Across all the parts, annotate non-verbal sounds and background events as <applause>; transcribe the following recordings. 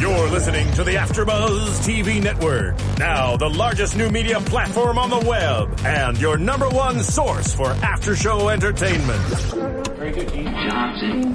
You're listening to the AfterBuzz TV Network, now the largest new media platform on the web, and your number one source for after-show entertainment. Johnson.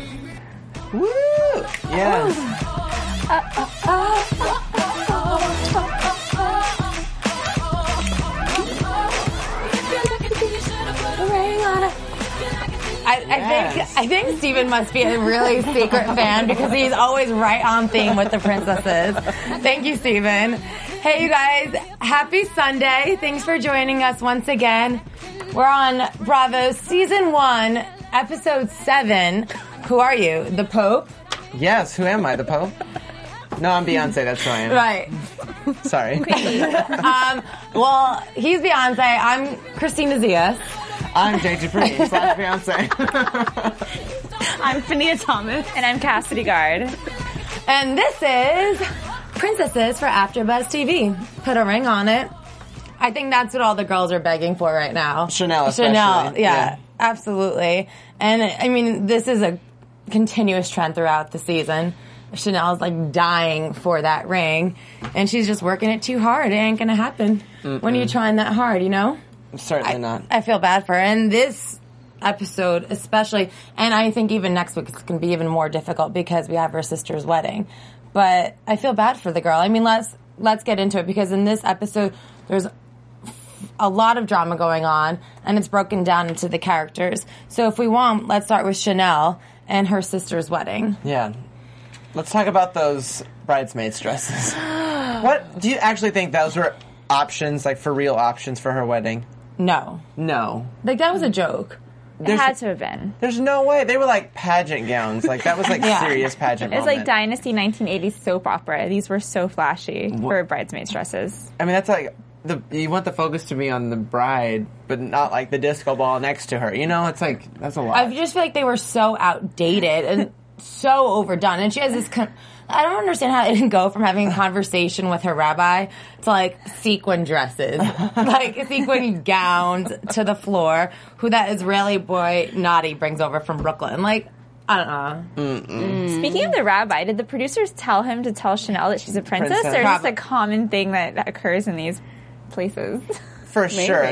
Woo! Yes. I, I think I think Steven must be a really secret fan because he's always right on theme with the princesses. Thank you, Steven. Hey, you guys. Happy Sunday. Thanks for joining us once again. We're on Bravo Season 1, Episode 7. Who are you? The Pope? Yes, who am I, the Pope? No, I'm Beyonce, that's who I am. Right. Sorry. <laughs> Um, well, he's Beyonce. I'm Christina Zias. I'm Jay Dupree, <laughs> slash Beyonce. <laughs> I'm Finia Thomas. And I'm Cassidy Guard. And this is Princesses for AfterBuzz TV. Put a ring on it. I think that's what all the girls are begging for right now. Chanel especially. Chanel, yeah, Yeah. absolutely. And I mean, this is a continuous trend throughout the season. Chanel's like dying for that ring, and she's just working it too hard. It ain't gonna happen when are you're trying that hard, you know. Certainly not. I feel bad for her. And this episode, especially, and I think even next week it's to be even more difficult because we have her sister's wedding. But I feel bad for the girl. I mean, let's let's get into it because in this episode there's a lot of drama going on and it's broken down into the characters. So if we want, let's start with Chanel and her sister's wedding. Yeah. Let's talk about those bridesmaids dresses. <gasps> what do you actually think those were options, like for real options for her wedding? No. No. Like that was a joke. It had to have been. There's no way. They were like pageant gowns. Like that was like <laughs> Yeah. serious pageant. It was like. Dynasty 1980s soap opera. These were so flashy for bridesmaids dresses. I mean, that's like the you want the focus to be on the bride, but not like the disco ball next to her. You know, it's like that's a lot. I just feel like they were so outdated and so overdone. And she has this. Con- I don't understand how it didn't go from having a conversation with her rabbi to like sequin dresses, <laughs> like sequin gowns to the floor. Who that Israeli boy Naughty brings over from Brooklyn? Like, I don't know. Speaking of the rabbi, did the producers tell him to tell Chanel that she's a princess, Princess. or just Probably. a common thing that occurs in these places? for <laughs> sure.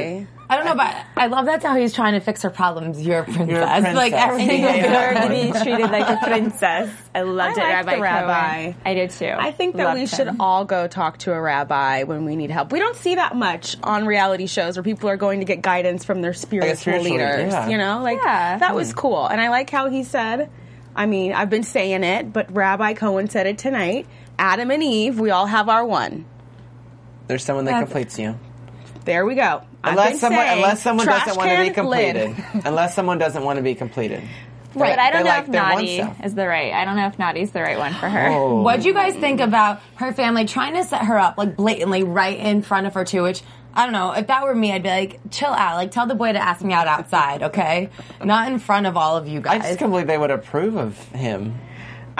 I don't know, but I love that's how he's trying to fix her problems. You're a princess. princess. Like everything. Yeah, will be yeah. To be treated like a <laughs> princess. I loved I it, Rabbi the rabbi. I did too. I think that Loved we should him. all go talk to a rabbi when we need help. We don't see that much on reality shows where people are going to get guidance from their spiritual, spiritual leaders. yeah. You know, like Yeah. that was hmm. cool, and I like how he said. I mean, I've been saying it, but Rabbi Cohen said it tonight. Adam and Eve, we all have our one. There's someone that completes you. There we go. I've Unless someone, saying, unless someone trash doesn't want to be can lid. completed. <laughs> unless someone doesn't want to be completed. Right, but I don't They know like if their one Naughty self. is the right. I don't know if Naughty's the right one for her. Oh. What'd you guys think about her family trying to set her up like blatantly right in front of her too? Which I don't know. If that were me, I'd be like, chill out. Like, tell the boy to ask me out outside, okay? Not in front of all of you guys. I guys. just can't believe they would approve of him.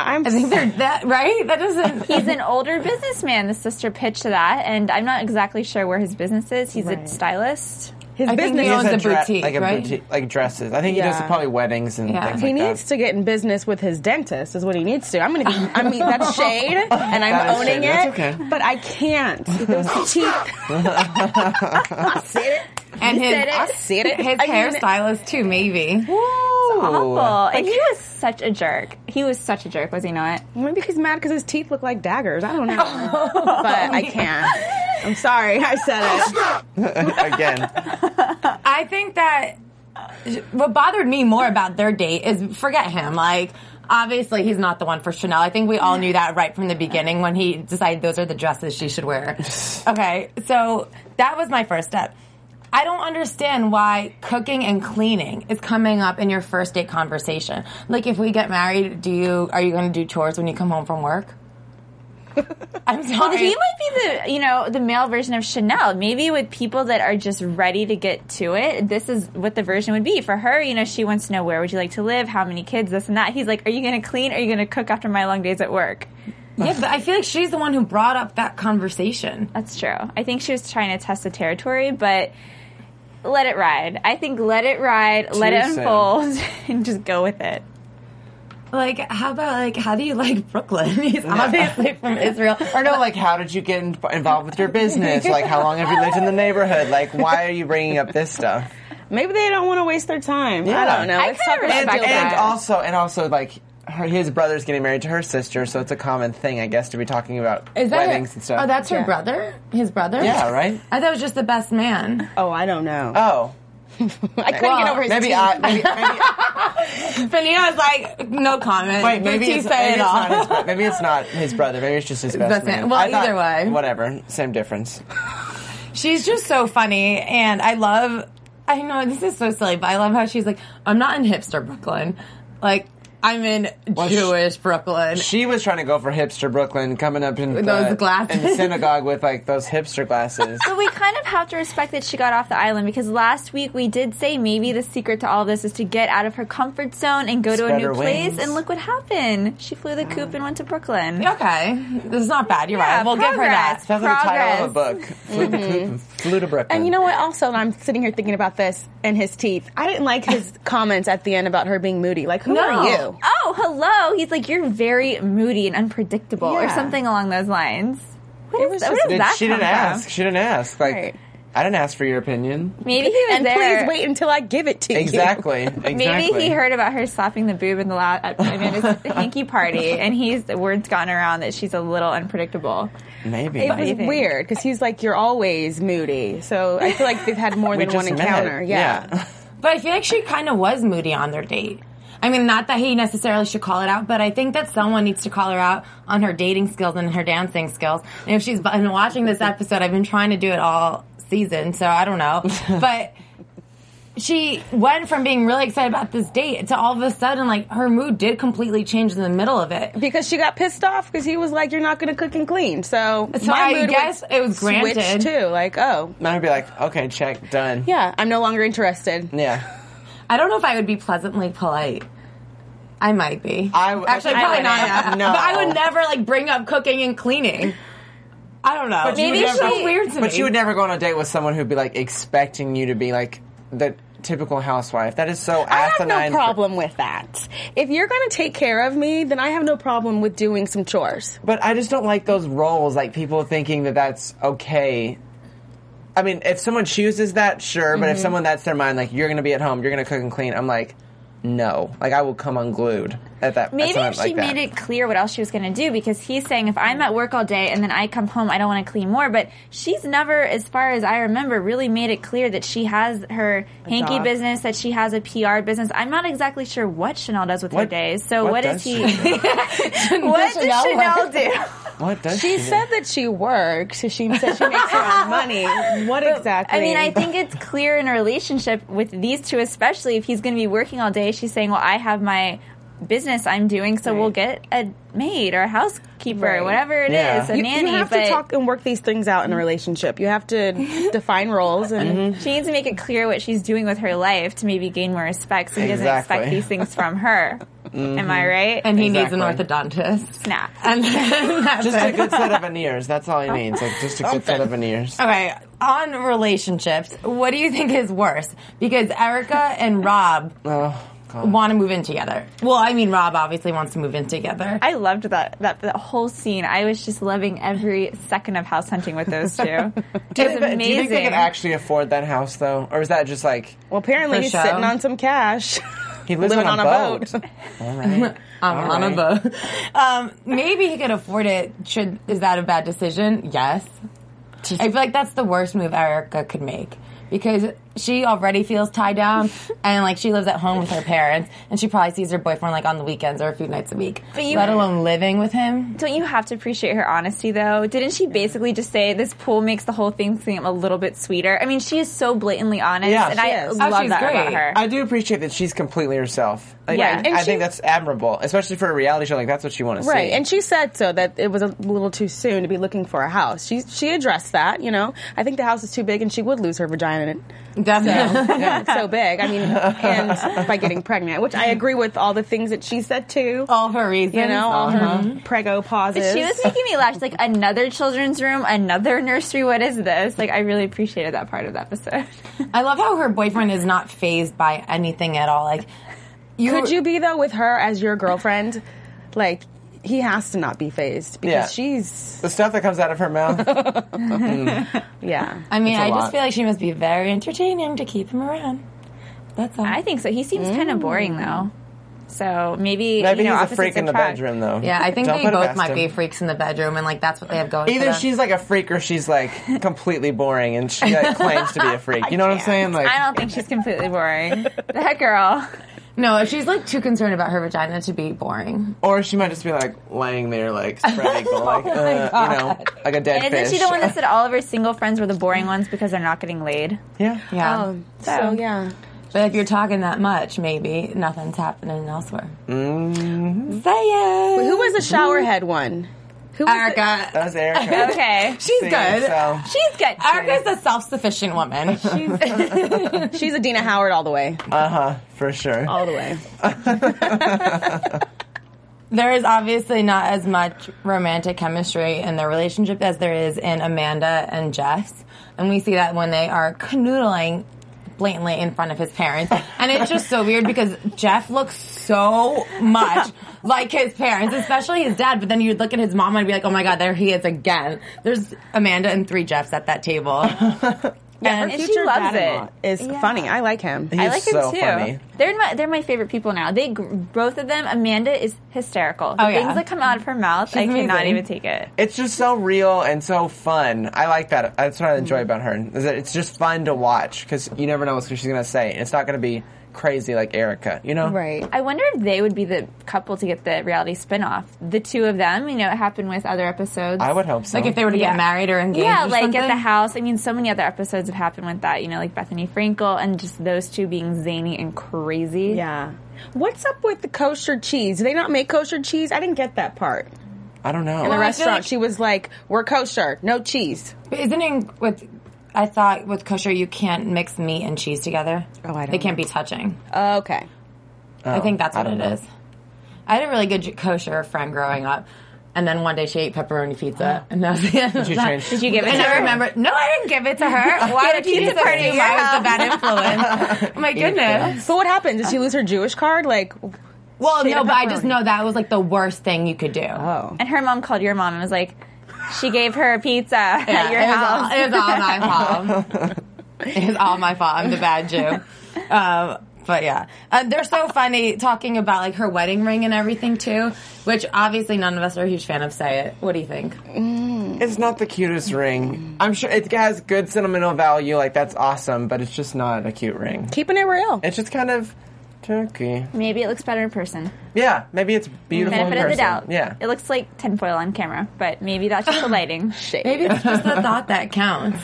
I'm I think they're that right. That doesn't. <laughs> He's an older businessman. The sister pitched that, and I'm not exactly sure where his business is. He's a stylist. his I think business. he owns He a has dre- boutique, like a right? boutique, like dresses. I think he does probably weddings and Yeah. things He like needs that. to get in business with his dentist, is what he needs to. I'm gonna be, I mean, that's <laughs> shade, and I'm That is owning shade. it. That's okay. But I can't. Those teeth. I said it. <laughs> and his said it. I said it. his I mean it. hairstylist too, maybe. Awful. And he was such a jerk. He was such a jerk, was he not? Maybe he's mad because his teeth look like daggers. I don't know. <laughs> Oh. but I can't. I'm sorry. I said it. Oh, <laughs> Again, I think that what bothered me more about their date is forget him. Like, obviously, he's not the one for Chanel. I think we all knew that right from the beginning when he decided those are the dresses she should wear. <laughs> Okay, so that was my first step. I don't understand why cooking and cleaning is coming up in your first date conversation. Like, if we get married, do you are you going to do chores when you come home from work? <laughs> I'm Well, sorry. he might be the you know the male version of Chanel. Maybe with people that are just ready to get to it, this is what the version would be for her. You know, she wants to know where would you like to live, how many kids, this and that. He's like, "Are you going to clean? Are you going to cook after my long days at work?" yeah, but I feel like she's the one who brought up that conversation. That's true. I think she was trying to test the territory, but let it ride. I think let it ride, let it Too soon. unfold, <laughs> and just go with it. Like, how about like, how do you like Brooklyn? <laughs> He's obviously from Israel. <laughs> Or no, like, how did you get in- involved with your business? Like, how long have you lived in the neighborhood? Like, why are you bringing up this stuff? Maybe they don't want to waste their time. Yeah. I don't know. I Let's kinda talk about And, that. and also, and also, like, her, his brother's getting married to her sister, so it's a common thing, I guess, to be talking about Is that weddings her, and stuff. Oh, that's her Yeah. brother. His brother. yeah, right. I thought it was just the best man. Oh, I don't know. Oh, <laughs> I couldn't well, get over his maybe teeth. I maybe, <laughs> maybe Fania was like, no comment. wait, maybe Did he it's, say maybe it it's all? not his bro- maybe it's not his brother. Maybe it's just his <laughs> best Best man. man. Well, I thought- either way. whatever, same difference. She's just so funny, and I love. I know this is so silly, but I love how she's like, I'm not in hipster Brooklyn, like I'm in she- Jewish Brooklyn. She was trying to go for hipster Brooklyn, coming up in With the, those glasses. in the synagogue with like those hipster glasses. But we kind of have to respect that she got off the island because last week we did say maybe the secret to all this is to get out of her comfort zone and go to a new place. wings. And look what happened. She flew the coop and went to Brooklyn. okay, this is not bad. You're Yeah, right. We'll give her that. progress. Sounds like the title of a book. Flew the coop mm-hmm. and flew to Brooklyn. And you know what? Also, I'm sitting here thinking about this and his teeth. I didn't like his comments at the end about her being moody. Like, who No. are you? Oh, hello. He's like, you're very moody and unpredictable or something along those lines. What It is- was where just- does Did- that she come didn't from? ask. She didn't ask. Like, Right. I didn't ask for your opinion. Maybe he was And there. please wait until I give it to you. Exactly. Exactly. <laughs> Maybe he heard about her slapping the boob in the loud at Amanda's <laughs> hanky party, and he's the word's gone around that she's a little unpredictable. Maybe. It was weird because he's like, you're always moody. So I feel like they've had more <laughs> than one just met. encounter. Yeah. But I feel like she kind of was moody on their date. I mean, not that he necessarily should call it out, but I think that someone needs to call her out on her dating skills and her dancing skills. And if she's been watching this episode, I've been trying to do it all season, so I don't know. <laughs> but she went from being really excited about this date to all of a sudden, like, her mood did completely change in the middle of it. Because she got pissed off because he was like, "You're not going to cook and clean." So, So I guess it was switched granted. too. Like, oh, I'd be like, okay, check, done. yeah, I'm no longer interested. Yeah. I don't know if I would be pleasantly polite. I might be. I w- actually I probably wouldn't. No. but I would never like bring up cooking and cleaning. I don't know. But you Maybe would never- she- weird to But me. you would never go on a date with someone who'd be like expecting you to be like the typical housewife. That is so I have asinine. no problem with that. If you're going to take care of me, then I have no problem with doing some chores. But I just don't like those roles, like people thinking that that's okay. I mean, if someone chooses that, sure. But if Mm-hmm. someone that's their mind, like you're going to be at home, you're going to cook and clean, I'm like, no. Like I will come unglued at that. at Maybe someone if she like that. made it clear what else she was going to do, because he's saying if I'm at work all day and then I come home, I don't want to clean more. But she's never, as far as I remember, really made it clear that she has her hanky dog. business, that she has a PR business. I'm not exactly sure what Chanel does with her days. So what what does is he? she <laughs> what does Chanel Chanel do? What does She do? said that she works. She said she makes her own <laughs> money. What exactly? I mean, I think it's clear in a relationship with these two, especially if he's going to be working all day. She's saying, "Well, I have my business I'm doing, so we'll get a maid or a housekeeper, Right. or whatever it is, Yeah. a you, nanny." you have but to talk and work these things out in a relationship. You have to <laughs> define roles and Mm-hmm. she needs to make it clear what she's doing with her life to maybe gain more respect. So he doesn't Exactly. expect these things from her. Am I right? and he needs an orthodontist. snap. <laughs> And then that's Just a good set of veneers. That's all he <laughs> needs. Like just a good set of veneers. Okay, on relationships, what do you think is worse? Because Erica and Rob Oh, God. Want to move in together. Well, I mean, Rob obviously wants to move in together. I loved that, that that whole scene. I was just loving every second of house hunting with those two. <laughs> it was Do you think they could actually afford that house though, or is that just like well, apparently he's show. sitting on some cash. <laughs> he lives Living on a, on a boat? boat. <laughs> All right. I'm All on a boat. Um, maybe he could afford it. Should is that a bad decision? Yes. I feel like that's the worst move Erica could make because she already feels tied down, <laughs> and like she lives at home with her parents, and she probably sees her boyfriend like on the weekends or a few nights a week. But you- let alone living with him. Don't you have to appreciate her honesty though? Didn't she basically just say this pool makes the whole thing seem a little bit sweeter? I mean, she is so blatantly honest, Yeah, and she I is. love Oh, she's that about her. I do appreciate that she's completely herself. Like, Yeah. I, I she- think that's admirable, especially for a reality show. Like that's what you want to see. Right, and she said so that it was a little too soon to be looking for a house. She she addressed that. You know, I think the house is too big, and she would lose her vagina. Definitely. Yeah, so big. I mean, and by getting pregnant, which I agree with all the things that she said too. all her reasons. You know, all Uh-huh. her prego pauses. She was making me laugh. She's like another children's room, another nursery. What is this? Like, I really appreciated that part of the episode. <laughs> I love how her boyfriend is not phased by anything at all. Like, you Could you be though with her as your girlfriend? Like, he has to not be phased because Yeah. she's the stuff that comes out of her mouth. <laughs> Mm. yeah. I mean, It's a I lot. just feel like she must be very entertaining to keep him around. That's all. I think so. He seems kind of mm. boring though. So maybe Maybe you know, he's a opposites freak in the attract. bedroom, though. yeah, I think Don't they put it both past might him. be freaks in the bedroom, and like that's what they have going. for Either them. she's like a freak or she's like completely boring and she like claims to be a freak. You know what I'm <laughs> saying? Like, I don't think she's completely boring. that girl. No, she's like too concerned about her vagina to be boring. or she might just be like laying there like <laughs> spread eagle, like uh, you know, like a dead And fish. isn't she the one that said all of her single friends were the boring ones because they're not getting laid? yeah. Yeah, Um, so yeah. but if you're talking that much, maybe nothing's happening elsewhere. Mm-hmm. Say it. Who was the showerhead one? Who was Erica? That was Erica. Okay. <laughs> She's See, good. So She's good. Erica's a self-sufficient woman. <laughs> the- she's a Dina Howard all the way, uh huh, for sure. all the way. <laughs> there is obviously not as much romantic chemistry in their relationship as there is in Amanda and Jeff. And we see that when they are canoodling blatantly in front of his parents. And it's just so weird because Jeff looks so much <laughs> like his parents, especially his dad. But then you'd look at his mom and be like, oh my God, there he is again. There's Amanda and three Jeffs at that table. <laughs> Yeah, and her she future loves dad-in-law it. Is Yeah. funny. I like him. He's I like him so too. funny. They're my they're my favorite people now. They both of them. Amanda is hysterical. Oh, the Oh, yeah. things that come out of her mouth, I She's cannot even take it. It's just so real and so fun. I like that. That's what I enjoy mm-hmm. about her. Is that it's just fun to watch because you never know what she's gonna say. It's not gonna be crazy like Erica. You know? Right. I wonder if they would be the couple to get the reality spin-off. The two of them, you know, it happened with other episodes. I would hope so. like if they were to Yeah. get married or engaged. yeah, or like something. at the house. I mean, so many other episodes have happened with that. You know, like Bethenny Frankel and just those two being zany and crazy. Yeah. What's up with the kosher cheese? Do they not make kosher cheese? I didn't get that part. I don't know. In the I feel restaurant, like- she was like, "We're kosher, no cheese." But isn't it with? I thought with kosher you can't mix meat and cheese together. Oh, I don't They can't know. be touching. Oh, okay. I think that's oh, I what don't it know. is. I had a really good kosher friend growing up, and then one day she ate pepperoni pizza, <gasps> and that was the end. Did you change- Did you give it And to I her? remember, no, I didn't give it to her. <laughs> Why would you pizza just party at assume your I was the bad influence? <laughs> Oh my goodness. So what happened? Did she lose her Jewish card? Like, Well, She no, a but I just know that was like the worst thing you could do. oh, And her mom called your mom and was like, she gave her a pizza at your it, house. all, it was all my fault. <laughs> it was all my fault. I'm the bad Jew. Um, but yeah, uh, they're so funny talking about like her wedding ring and everything too. Which obviously none of us are a huge fan of. Say it. What do you think? It's not the cutest ring. I'm sure it has good sentimental value. Like that's awesome, but it's just not a cute ring. keeping it real. It's just kind of turkey. Maybe it looks better in person. Yeah, maybe it's beautiful in Benefit of the person. doubt. Yeah. It looks like tinfoil on camera, but maybe that's just the <laughs> lighting. Maybe it's just the thought that counts,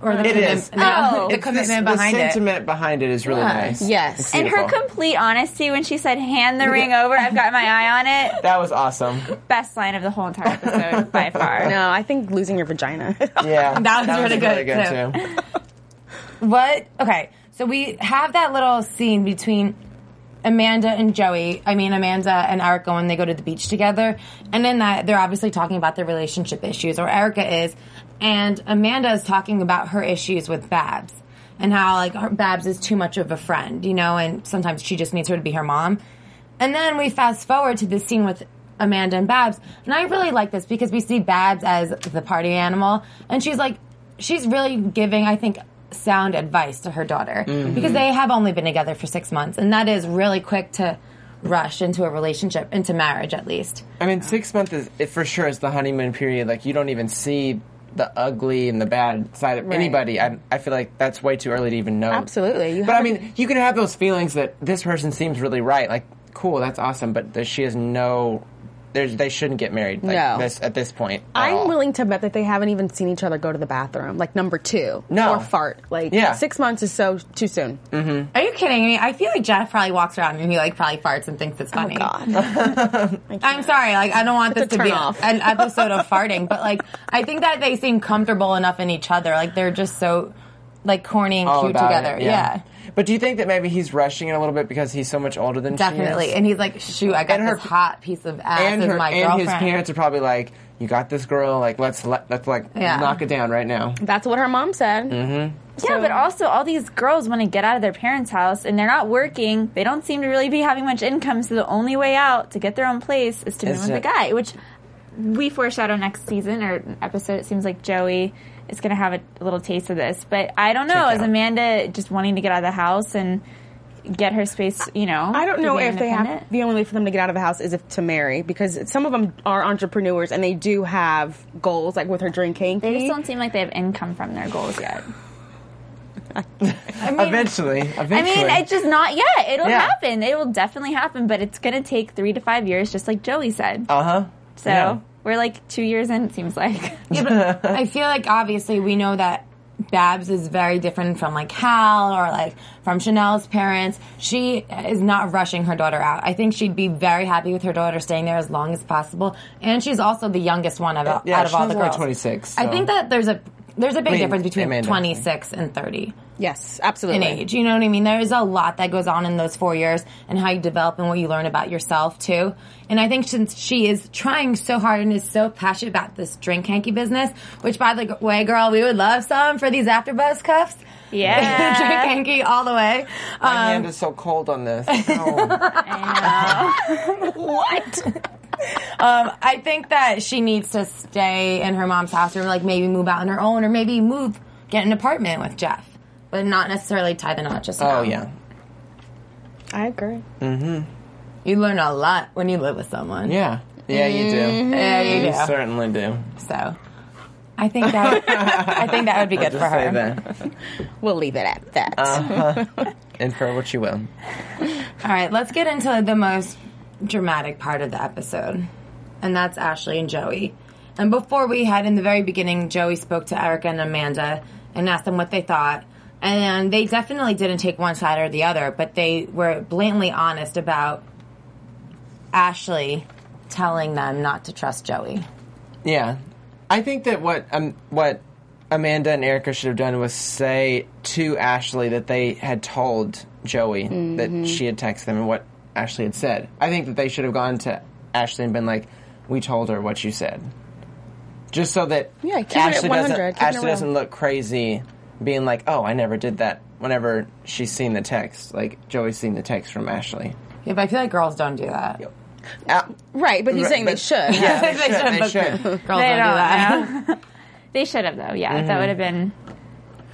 or the It commitment, is. no, Oh. the It's commitment the, behind the it. sentiment behind it is really Yeah. nice. Yes. It's And her beautiful. complete honesty when she said, hand the ring over, I've got my eye on it. <laughs> that was awesome. Best line of the whole entire episode <laughs> by far. No, I think losing your vagina. Yeah, That was really good, too. What? Okay, so we have that little scene between Amanda and Joey. I mean, Amanda and Erica when they go to the beach together, and in that they're obviously talking about their relationship issues, or Erica is, and Amanda is talking about her issues with Babs and how like Babs is too much of a friend, you know, and sometimes she just needs her to be her mom. And then we fast forward to this scene with Amanda and Babs, and I really like this because we see Babs as the party animal, and she's like, she's really giving, I think, sound advice to her daughter mm-hmm. because they have only been together for six months, and that is really quick to rush into a relationship, into marriage at least. I mean, six months is it for sure is the honeymoon period. Like you don't even see the ugly and the bad side of Right. anybody, I, I feel like that's way too early to even know. Absolutely. You but I mean, you can have those feelings that this person seems really right. Like, cool, that's awesome, but she has no. There's, they shouldn't get married. Like, No. this at this point. at I'm all. willing to bet that they haven't even seen each other go to the bathroom, like number two, No. or fart. Like Yeah. six months is so too soon. Mm-hmm. Are you kidding me? I feel like Jeff probably walks around and he like probably farts and thinks it's oh, funny. Oh God, <laughs> I'm sorry, like I don't want It's this to be off. an <laughs> episode of farting, but like I think that they seem comfortable enough in each other. Like they're just so like corny and All cute together. it, yeah. But do you think that maybe he's rushing it a little bit because he's so much older than Definitely. she is? And he's like, shoot, I got And her- this hot piece of ass and as her my and girlfriend. his parents are probably like, "You got this girl. Like, let's let, let's like Yeah. knock it down right now." that's what her mom said. Mm-hmm. Yeah, but also all these girls want to get out of their parents' house and they're not working. They don't seem to really be having much income, so the only way out to get their own place is to move with a guy, which we foreshadow next season or episode. It seems like Joey is going to have a, a little taste of this. But I don't know, is. Amanda just wanting to get out of the house and get her space, you know? I don't know if they have independent? the only way for them to get out of the house is if to marry because some of them are entrepreneurs and they do have goals like with her drinking. They just don't seem like they have income from their goals yet. <laughs> I mean, Eventually, eventually. I mean, it's just not yet. It'll Yeah. happen. It will definitely happen, but it's going to take three to five years, just like Joey said. uh huh. So yeah. We're like two years in, it seems like. <laughs> Yeah, but I feel like obviously we know that Babs is very different from like Hal or like from Chanel's parents. She is not rushing her daughter out. I think she'd be very happy with her daughter staying there as long as possible. And she's also the youngest one of, Yeah, out of all she's the only girls. 26, I think that there's a there's a big I mean, difference between Amanda. 26 and 30 Yes, absolutely. in age. You know what I mean? There is a lot that goes on in those four years and how you develop and what you learn about yourself too. And I think since she is trying so hard and is so passionate about this drink hanky business, which by the way, girl, we would love some for these AfterBuzz cuffs. Yeah. <laughs> drink hanky all the way. My Um, hand is so cold on this. <laughs> Oh. <laughs> what? Um, I think that she needs to stay in her mom's house or like maybe move out on her own or maybe move, get an apartment with Jeff. But not necessarily tie the knot just now. oh yeah. I agree. You learn a lot when you live with someone. Yeah. Yeah, you do. Yeah, you You certainly do. So, I think that I think that would be <laughs> good for Just say her. that. <laughs> We'll leave it at that. Uh-huh. <laughs> Infer what you will. All right, let's get into the most dramatic part of the episode, and that's Ashley and Joey. And before we had in the very beginning, Joey spoke to Erica and Amanda and asked them what they thought. And they definitely didn't take one side or the other, but they were blatantly honest about Ashley telling them not to trust Joey. Yeah, I think that what um, what Amanda and Erica should have done was say to Ashley that they had told Joey that she had texted them and what Ashley had said. I think that they should have gone to Ashley and been like, "We told her what you said," just so that Yeah, keeping Ashley doesn't Ashley doesn't look crazy, being like, "Oh, I never did that." Whenever she's seen the text, like Joey's seen the text from Ashley. Yeah, but I feel like girls don't do that. Uh, right, but he's Right, saying they should. yeah, <laughs> they They should. should, They should. Girls They don't, do that. don't. <laughs> they should have though. Yeah, that would have been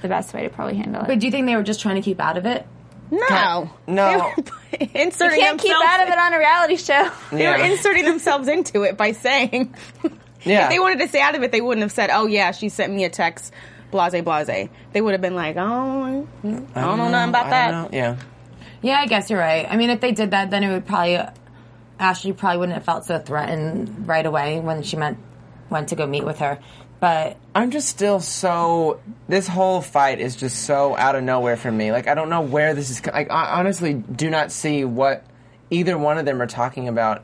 the best way to probably handle it. But do you think they were just trying to keep out of it? No, No. They were <laughs> inserting Can't keep out of it on a reality show. They were inserting themselves into it by saying. <laughs> Yeah. If they wanted to stay out of it, they wouldn't have said, "Oh yeah, she sent me a text." Blase, blase. They would have been like, "Oh, I don't know nothing about I that." Yeah. Yeah, I guess you're right. I mean, if they did that, then it would probably Ashley probably wouldn't have felt so threatened right away when she meant went to go meet with her. But I'm just still so. This whole fight is just so out of nowhere for me. Like I don't know where this is. Like I honestly do not see what either one of them are talking about.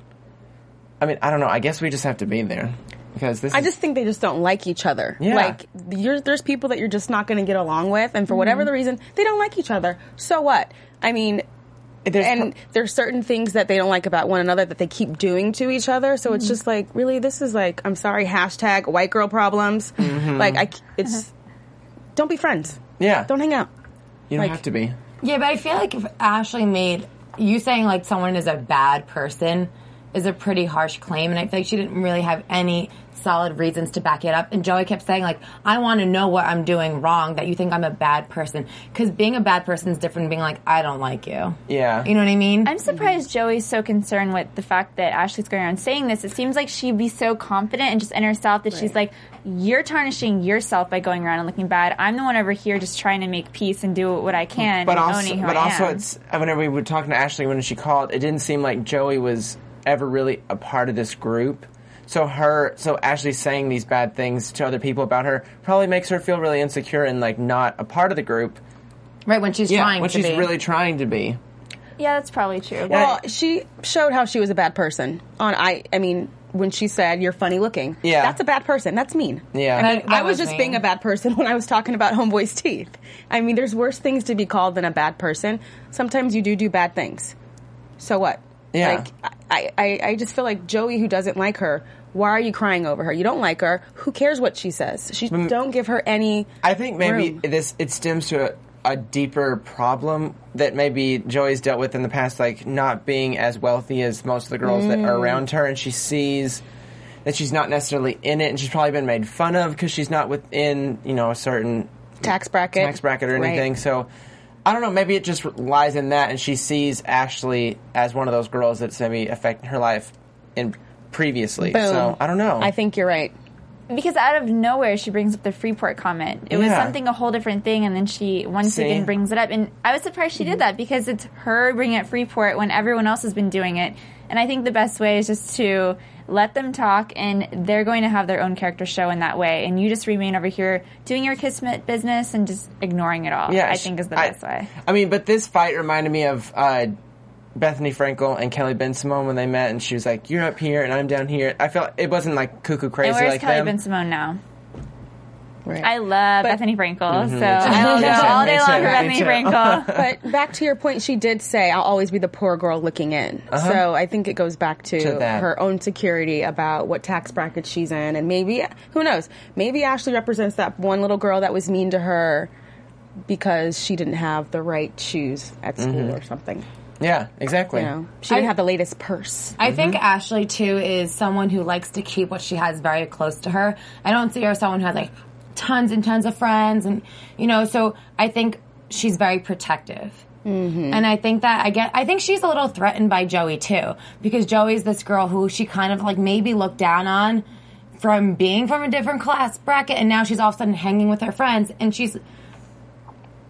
I mean, I don't know. I guess we just have to be there because this. I is, just think they just don't like each other. Yeah. Like you're, there's people that you're just not going to get along with, and for Mm-hmm. whatever the reason, they don't like each other. So what? I mean, there's and there's certain things that they don't like about one another that they keep doing to each other. So Mm-hmm. it's just like, really, this is like, I'm sorry, hashtag white girl problems. Mm-hmm. Like I, it's don't be friends. yeah. Don't hang out. you don't like- have to be. yeah, but I feel like if Ashley made you saying like someone is a bad person is a pretty harsh claim, and I feel like she didn't really have any solid reasons to back it up. And Joey kept saying like, "I want to know what I'm doing wrong that you think I'm a bad person." Because being a bad person is different than being like, "I don't like you." Yeah. You know what I mean? I'm surprised Joey's so concerned with the fact that Ashley's going around saying this. It seems like she'd be so confident and just in herself that she's like, you're tarnishing yourself by going around and looking bad. I'm the one over here just trying to make peace and do what I can but also, who but I also, am. it's whenever we were talking to Ashley when she called, it didn't seem like Joey was ever really a part of this group. So her, so Ashley saying these bad things to other people about her probably makes her feel really insecure and like not a part of the group. right when she's trying to when to she's be. really trying to be. yeah, that's probably true. Well, she showed how she was a bad person. On I, I mean, when she said you're funny looking, Yeah. that's a bad person. That's mean. Yeah. And I, That I was was just mean. being a bad person <laughs> when I was talking about Homeboy's teeth. I mean, there's worse things to be called than a bad person. Sometimes you do do bad things. So what? Yeah. Like, I, I, I just feel like Joey, who doesn't like her, why are you crying over her? You don't like her. Who cares what she says? She don't give her any. I think maybe room. this it stems to a, a deeper problem that maybe Joey's dealt with in the past, like not being as wealthy as most of the girls that Mm. are around her, and she sees that she's not necessarily in it, and she's probably been made fun of because she's not within you know a certain Tax bracket. tax bracket or Right. anything. So. I don't know. Maybe it just lies in that, and she sees Ashley as one of those girls that's maybe affecting her life in previously. Boom. So I don't know. I think you're right. because out of nowhere she brings up the Freeport comment. It was something a whole different thing, and then she once See? again brings it up. And I was surprised she did that because it's her bringing up Freeport when everyone else has been doing it. And I think the best way is just to let them talk, and they're going to have their own character show in that way. And you just remain over here doing your kismet business and just ignoring it all. Yeah, I think is the I- best way. I mean, but this fight reminded me of uh, Bethenny Frankel and Kelly Bensimon when they met, and she was like, "You're up here, and I'm down here." I felt it wasn't like cuckoo crazy And where's like Kelly them. Ben Simone now? Right. I love But- Bethenny Frankel, so I'll too, go all day long for Bethenny. Frankel. <laughs> but back to your point, she did say, "I'll always be the poor girl looking in." So I think it goes back to, Uh-huh. To her own security about what tax bracket she's in, and maybe who knows? Maybe Ashley represents that one little girl that was mean to her because she didn't have the right shoes at school Mm-hmm. or something. yeah, exactly. You know, she didn't I- have the latest purse. I think Ashley too is someone who likes to keep what she has very close to her. I don't see her as someone who has like tons and tons of friends, and you know. So I think she's very protective. Mm-hmm. And I think that I get, I think she's a little threatened by Joey too, because Joey's this girl who she kind of like maybe looked down on from being from a different class bracket, and now she's all of a sudden hanging with her friends, and she's,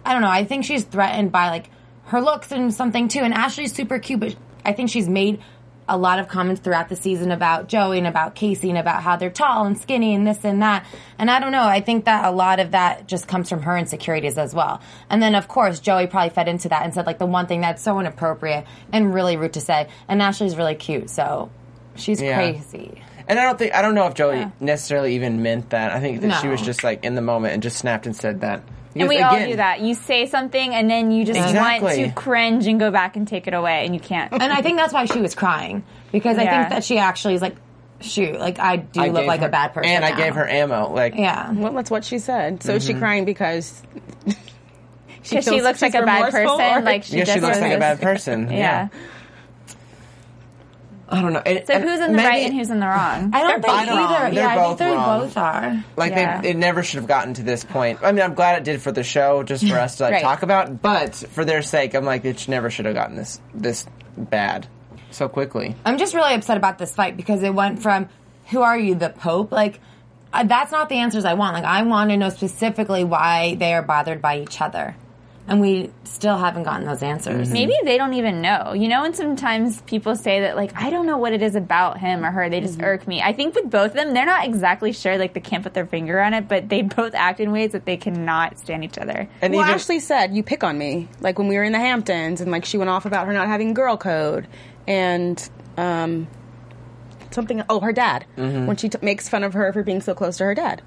I don't know, I think she's threatened by like her looks and something too. And Ashley's super cute, but I think she's made a lot of comments throughout the season about Joey and about Casey and about how they're tall and skinny and this and that. And I don't know, I think that a lot of that just comes from her insecurities as well. And then of course Joey probably fed into that and said like the one thing that's so inappropriate and really rude to say. And Ashley's really cute, so she's Yeah. crazy. And I don't think I don't know if Joey necessarily even meant that. I think that she was just like in the moment and just snapped and said that. And Because, we all do that. You say something and then you just want to cringe and go back and take it away, and you can't. And I think that's why she was crying because I think that she actually is like, shoot, like I do I look like her- a bad person. and I now. gave her ammo. Like, Yeah. Well, that's what she said. So is Mm-hmm. she crying because <laughs> she, Because she looks like a bad person, or- like she yeah, she looks like a bad person. <laughs> Yeah. Yeah, I don't know. And- So who's in the maybe- right and who's in the wrong? I don't think either. wrong. They're yeah, I think they wrong. both are. Like Yeah. they, it never should have gotten to this point. I mean, I'm glad it did for the show, just for us to like Right. talk about. But for their sake, I'm like, it never should have gotten this this bad so quickly. I'm just really upset about this fight because it went from who are you, the Pope? Like uh, that's not the answers I want. Like I want to know specifically why they are bothered by each other, and we still haven't gotten those answers. Maybe they don't even know. You know, and sometimes people say that, like, I don't know what it is about him or her. They just irk me. I think with both of them, they're not exactly sure. Like, they can't put their finger on it, but they both act in ways that they cannot stand each other. And Well, even Ashley said you pick on me, like when we were in the Hamptons, and like she went off about her not having girl code, and um, something. Oh, her dad Mm-hmm. when she t- makes fun of her for being so close to her dad.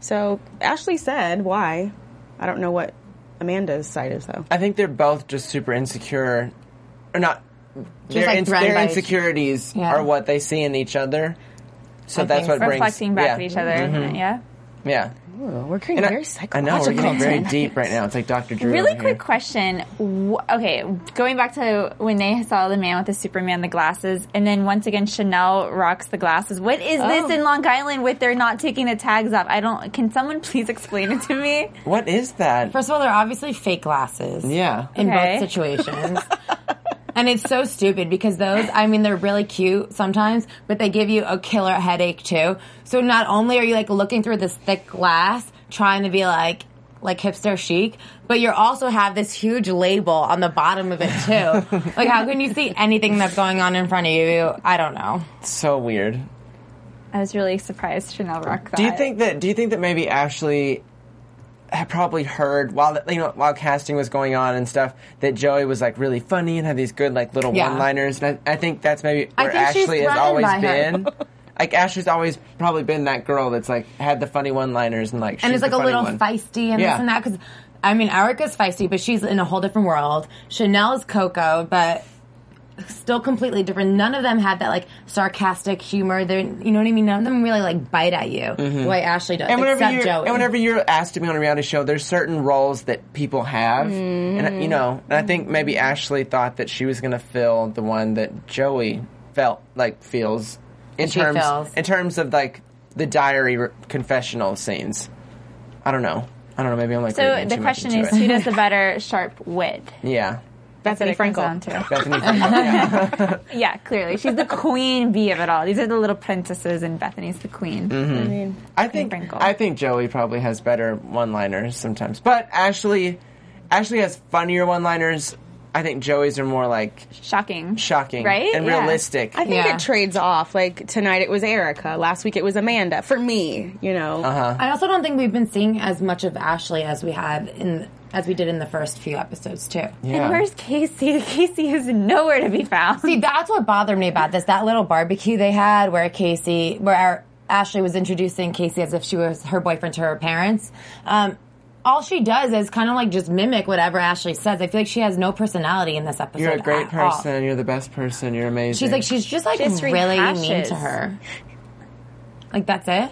So Ashley said why. I don't know what Amanda's side is though. I think they're both just super insecure, or not. Their, like, ins- threatened their insecurities Yeah. are what they see in each other. So I that's think what brings Reflecting back yeah. at each other, isn't it? Yeah. Yeah. Ooh, we're getting And I- very I psychological. know we're getting very tonight. deep right now. It's like Dr. Drew. Really over quick here. question. Wh- Okay, going back to when they saw the man with the Superman, the glasses, and then once again Chanel rocks the glasses. What is oh. this Oh. in Long Island with they're not taking the tags off? I don't. Can someone please explain it to me? What is that? First of all, they're obviously fake glasses. Yeah. In Okay. both situations. <laughs> and it's so stupid because those, I mean, they're really cute sometimes, but they give you a killer headache too. So not only are you like looking through this thick glass trying to be like, like hipster chic, but you also have this huge label on the bottom of it too. <laughs> like how can you see anything that's going on in front of you? I don't know. so weird. I was really surprised Chanel rocked that. Do you think that? Do you think that maybe Ashley had probably heard while you know while casting was going on and stuff that Joey was like really funny and had these good like little Yeah. one-liners, and I, I think that's maybe where Ashley has always been. <laughs> like Ashley's always probably been that girl that's like had the funny one-liners and like and she's it's like a little one. feisty and Yeah. this and that because I mean Erica's feisty, but she's in a whole different world. Chanel's Coco, but still completely different. None of them have that like sarcastic humor. They're you know what I mean. None of them really like bite at you the way Ashley does. Mm-hmm. And whenever except you're Joey. and whenever you're asked to be on a reality show, there's certain roles that people have, Mm-hmm. and you know, and I think maybe Ashley thought that she was going to fill the one that Joey felt like feels in She terms feels. in terms of like the diary re- confessional scenes. I don't know. I don't know. Maybe I'm like So the question is, it. who does the <laughs> better sharp wit? yeah. That's what Bethenny it comes Frankel. down to. Bethenny Frankel, <laughs> yeah. <laughs> Yeah, clearly she's the queen bee of it all. These are the little princesses, and Bethenny's the queen. Mm-hmm. I mean, I think Frankel. I think Joey probably has better one-liners sometimes, but Ashley Ashley has funnier one-liners. I think Joey's are more like Shocking, shocking right? and Yeah. realistic. I think Yeah. it trades off. Like tonight it was Erica. Last week it was Amanda. For me, you know. Uh-huh. I also don't think we've been seeing as much of Ashley as we have in as we did in the first few episodes too. yeah. And where's Casey? <laughs> Casey is nowhere to be found. See, that's what bothered me about this. That little barbecue they had where Casey, where our, Ashley was introducing Casey as if she was her boyfriend to her parents. Um, all she does is kind of like just mimic whatever Ashley says. I feel like she has no personality in this episode. You're a great at all. person. You're the best person. You're amazing. She's like she's just like She just really mean to her. Like that's it.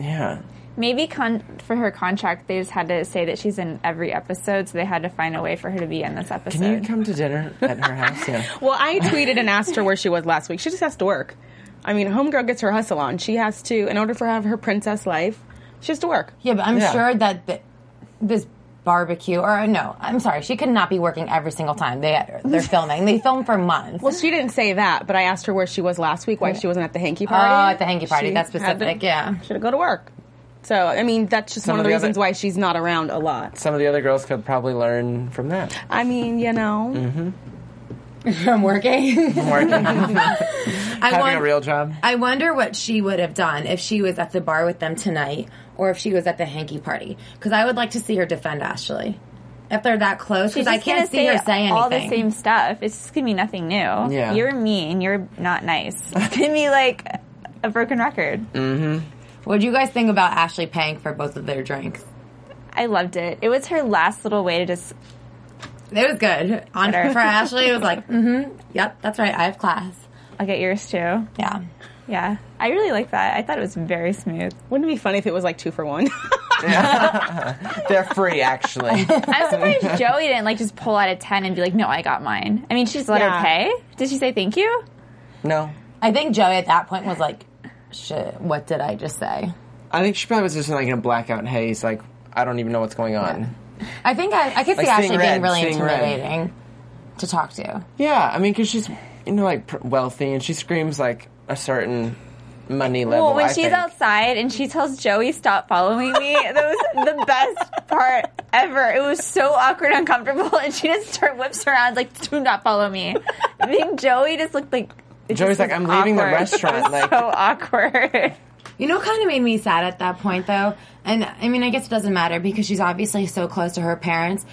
yeah. Maybe con- for her contract, they just had to say that she's in every episode, so they had to find a way for her to be in this episode. Can you come to dinner at her house? Yeah. <laughs> Well, I tweeted and asked her where she was last week. She just has to work. I mean, homegirl gets her hustle on. She has to, in order for her to have her princess life, she has to work. Yeah, but I'm Yeah. sure that the, this barbecue or uh, no, I'm sorry, she could not be working every single time they they're filming. They film for months. Well, she didn't say that, but I asked her where she was last week, why she wasn't at the hanky party. Oh, at the hanky party. She That's specific, to- yeah. She had to go to work. So, I mean, that's just Some one of of the the reasons other- why she's not around a lot. Some of the other girls could probably learn from that. I mean, you know. Mm-hmm. <laughs> from working. I'm working, <laughs> <laughs> having I won- a real job. I wonder what she would have done if she was at the bar with them tonight or if she was at the hanky party. Because I would like to see her defend Ashley. If they're that close, because I just can't gonna see her say anything. all the same stuff. It's just gonna be nothing new. Yeah. You're mean. You're not nice. It's gonna be like a broken record. What do you guys think about Ashley paying for both of their drinks? I loved it. It was her last little way to just. It was good. On Better. for Ashley, it was like, <laughs> mm-hmm, yep, that's right. I have class. I'll get yours too. Yeah. Yeah, I really like that. I thought it was very smooth. Wouldn't it be funny if it was like two for one? <laughs> They're free, actually. <laughs> I'm surprised Joey didn't like just pull out a ten and be like, "No, I got mine." I mean, she's let Yeah. her pay. Did she say thank you? no. I think Joey at that point was like, shit, what did I just say? I think she probably was just like in a blackout haze, like, I don't even know what's going on. I think I, I could see Like Ashley seeing being really seeing red. intimidating to talk to. Yeah, I mean, because she's, you know, like wealthy and she screams like a certain money level. Well, when I she's think. outside and she tells Joey, "Stop following me," <laughs> that was the best part ever. It was so awkward, and uncomfortable, <laughs> and she just start whips around like, "Do not follow me." I think Joey just looked like. It Joey's like, "I'm leaving the <laughs> restaurant," like- so awkward. You know, kind of made me sad at that point, though. And I mean, I guess it doesn't matter because she's obviously so close to her parents.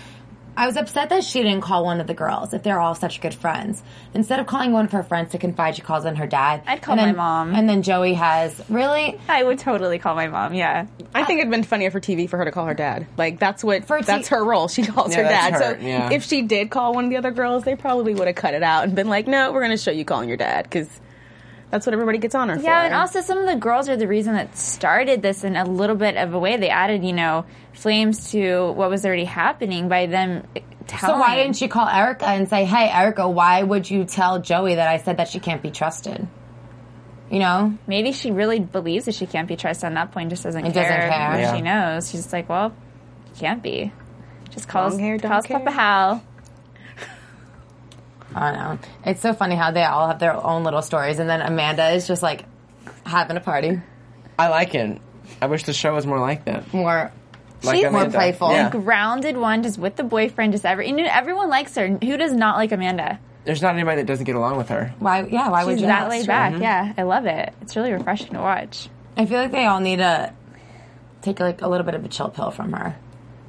I was upset that she didn't call one of the girls if they're all such good friends. Instead of calling one of her friends to confide, she calls in her dad. I'd call And then- my mom. And then Joey has really. I would totally call my mom. Yeah, I think it'd been funnier for TV for her to call her dad. Like that's what For that's her role. She calls Yeah, her dad. that's so yeah. if she did call one of the other girls, they probably would have cut it out and been like, "No, we're going to show you calling your dad." Because That's what everybody gets on her for. Yeah, and also some of the girls are the reason that started this in a little bit of a way. They added, you know, flames to what was already happening by them telling. So why didn't she call Erica and say, "Hey, Erica, why would you tell Joey that I said that she can't be trusted?" You know, Maybe she really believes that she can't be trusted on that point. Just doesn't And care. doesn't care. Yeah. She knows. She's just like, well, can't be. Just calls hair, calls care. Papa Hal. I don't know. It's so funny how they all have their own little stories, and then Amanda is just like having a party, I like it. I wish the show was more like that. more Like She's more Amanda. playful. Yeah. Grounded one, just with the boyfriend, just every. You know, everyone likes her. Who does not like Amanda? There's not anybody that doesn't get along with her. Why? Yeah, why would She's you? that ask? laid back. Mm-hmm. Yeah, I love it. It's really refreshing to watch. I feel like they all need to take like a little bit of a chill pill from her.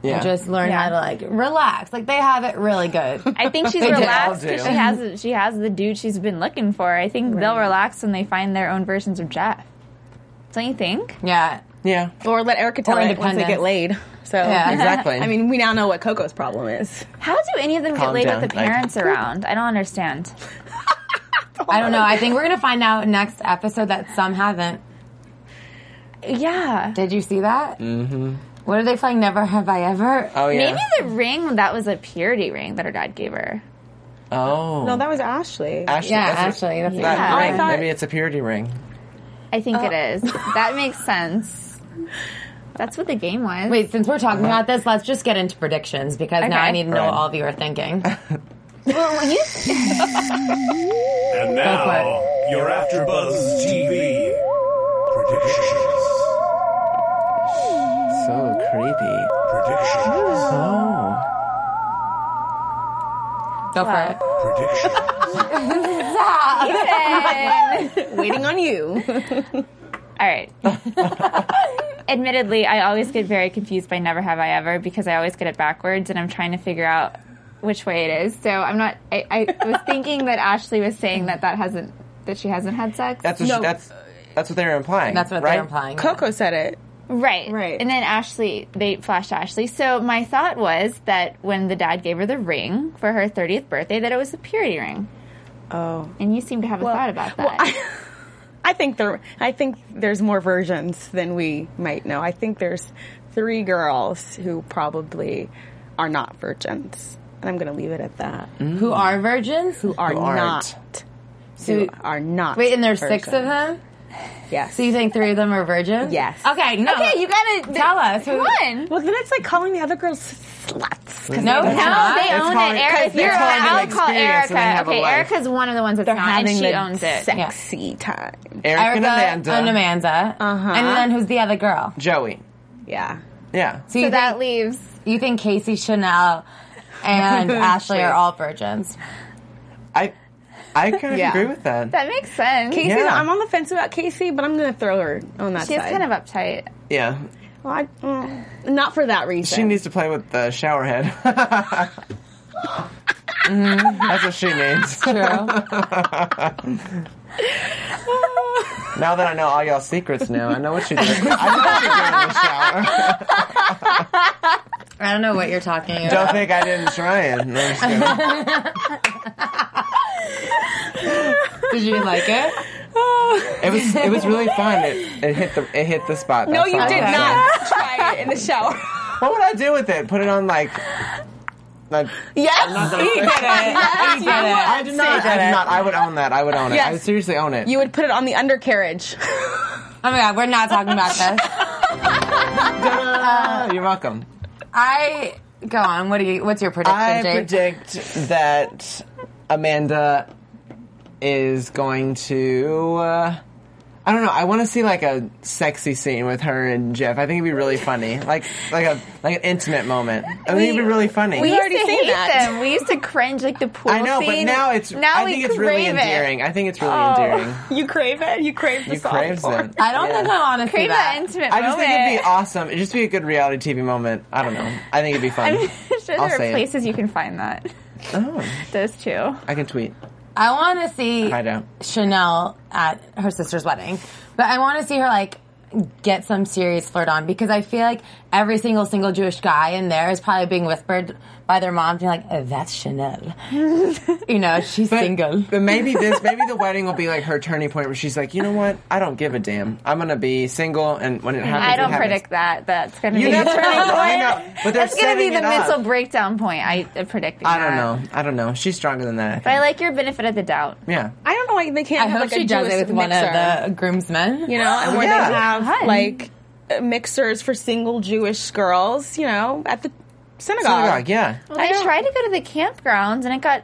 Yeah. And just learn Yeah. how to like relax. Like they have it really good. I think <laughs> she's relaxed because she has she has the dude she's been looking for. I think they'll relax when they find their own versions of Jeff. Don't you think? yeah. Yeah. or let Erica tell Or it once they get laid. So Yeah. <laughs> Exactly. I mean, we now know what Coco's problem is. How do any of them Calm get laid down, with the like- parents around? I don't understand. <laughs> I don't know. I think we're gonna find out next episode that some haven't. Yeah. Did you see that? Mm-hmm. What are they playing? Never have I ever. Oh yeah. Maybe the ring that was a purity ring that her dad gave her. Oh. No, that was Ashley. Ashley, Yeah, that's a- Ashley. That's that Yeah. ring. Thought- Maybe it's a purity ring. I think it oh. is. That makes sense. <laughs> That's what the game was. Wait, since we're talking uh-huh. about this, let's just get into predictions because now I need to know Right. what all of you are thinking. <laughs> well, you And now, your AfterBuzz TV predictions. So creepy. Predictions. Oh. Go for it. Ethan. <laughs> Waiting on you. All right. <laughs> Admittedly, I always get very confused by Never Have I Ever because I always get it backwards and I'm trying to figure out which way it is. So I'm not. I, I was <laughs> thinking that Ashley was saying that that hasn't that she hasn't had sex. That's what No. she, that's that's what they were implying. That's what right? they're implying. Coco said it. Right, Right. And then Ashley, they flashed Ashley. So my thought was that when the dad gave her the ring for her 30th birthday, that it was a purity ring. Oh. And you seem to have a thought about that. Well, <laughs> I, I think there. I think there's more versions than we might know. I think there's three girls who probably are not virgins, and I'm going to leave it at that. Who are virgins? Who are Who aren't. not? Who are not? Wait, and there's six of them? Yes. So you think three of them are virgins? Yes. Okay, no. okay, you gotta Tell us. Who, Come well, then it's like calling the other girls sluts. 'cause No, they're No, they It's own called- it. Erica, you're, called an I'll call experience and they Erica. Okay, life. Erica's one of the ones that's They're not, and having she the owns it. sexy time. Eric Erica and Amanda. and Amanda. Uh-huh. And then who's the other girl? Joey. Yeah. Yeah. So you, So that leaves. you think Casey Chanel and <laughs> Ashley are all virgins? I I kind of Yeah. agree with that. That makes sense. Casey, Yeah. I'm on the fence about Casey, but I'm going to throw her on that side. She's side. kind of uptight. Yeah. Well, I, mm, not for that reason. She needs to play with the shower head. <laughs> That's what she needs. True. <laughs> Now that I know all y'all secrets now, I know what she does. I know what she does in the shower. I don't know what you're talking about. Don't think I didn't try it. No, I'm just kidding. <laughs> Did you like it? <laughs> It was it was really fun. It, it hit the it hit the spot. no, That's you all did I'm not <laughs> try it in the shower. saying. What would I do with it? Put it on like. like yes, gonna he did it. Yes, did it. I did not. I did not. I would own that. I would own it. I would seriously own it. You would put it on the undercarriage. Oh my god, we're not talking about this. Ta-da! You're welcome. I go on. What do you? What's your prediction, I Jake? predict that Amanda is going to. Uh, I don't know. I want to see like a sexy scene with her and Jeff. I think it'd be really funny, like like a like an intimate moment. I think it'd be really funny. We used already to seen hate that. them. We used to cringe like the pool I know, but now it's. now I we think it's really it. endearing. I think it's really Oh. endearing. <laughs> you crave it. You crave the You soft craves porn. it. I don't Yeah. think I want to Crave that that. intimate I just moment. think it'd be awesome. It'd just be a good reality TV moment. I don't know. I think it'd be <laughs> fun. I'm sure I'll there say are it. places you can find that. Oh, <laughs> Those two. I can tweet. I want to see I don't. Chanel at her sister's wedding, but I want to see her like get some serious flirt on because I feel like every single single Jewish guy in there is probably being whispered by their moms being like, oh, "That's Chanel," <laughs> you know, she's single. <laughs> But maybe this, <laughs> maybe the wedding will be like her turning point where she's like, you know what? I don't give a damn. I'm gonna be single, and when it happens, I don't happens. predict that. That's going to You be the turning point. I know, but That's going to be the it up. mental breakdown point. I am predicting. I don't that. know. I don't know. She's stronger than that. I. But I like your benefit of the doubt. yeah. I don't know why they can't I have hope like she a does Jewish it with one of the groomsmen. you know, and where Yeah. they have Fun. like uh, mixers for single Jewish girls, you know, at the synagogue. Synagogue, yeah. Well, they tried to go to the campgrounds and it got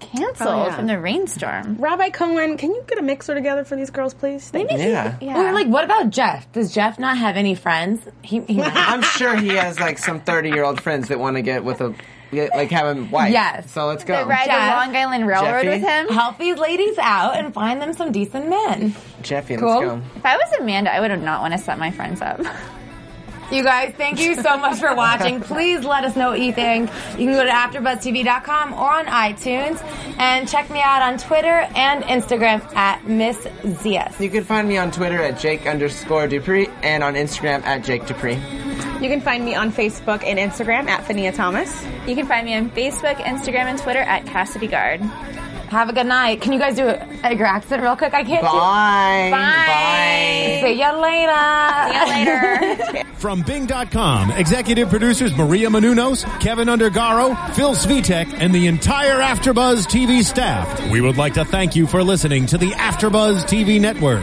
canceled Oh, yeah. from the rainstorm. Rabbi Cohen, can you get a mixer together for these girls, please? Thank you. Yeah. Yeah. We were like, what about Jeff? Does Jeff not have any friends? He, he. I'm sure he has like some 30 year old friends that want to get with a, get, like have a wife. Yes. So let's They go. ride Jeff. the Long Island Railroad Jeffy? with him. help these ladies out and find them some decent men. Jeffy, Cool. let's go. If I was Amanda, I would not want to set my friends up. <laughs> You guys, thank you so much for watching. Please let us know what you think. You can go to AfterBuzzTV.com or on iTunes and check me out on Twitter and Instagram at Miss Zias. You can find me on Twitter at Jake underscore Dupree and on Instagram at Jake Dupree. You can find me on Facebook and Instagram at Fania Thomas. You can find me on Facebook, Instagram, and Twitter at Cassidy Guard. Have a good night. Can you guys do a your accent real quick? I can't Bye. Bye. do. See ya later. See you later. <laughs> From Bing.com, executive producers Maria Menounos, Kevin Undergaro, Phil Svitek, and the entire Afterbuzz TV staff. We would like to thank you for listening to the Afterbuzz TV network.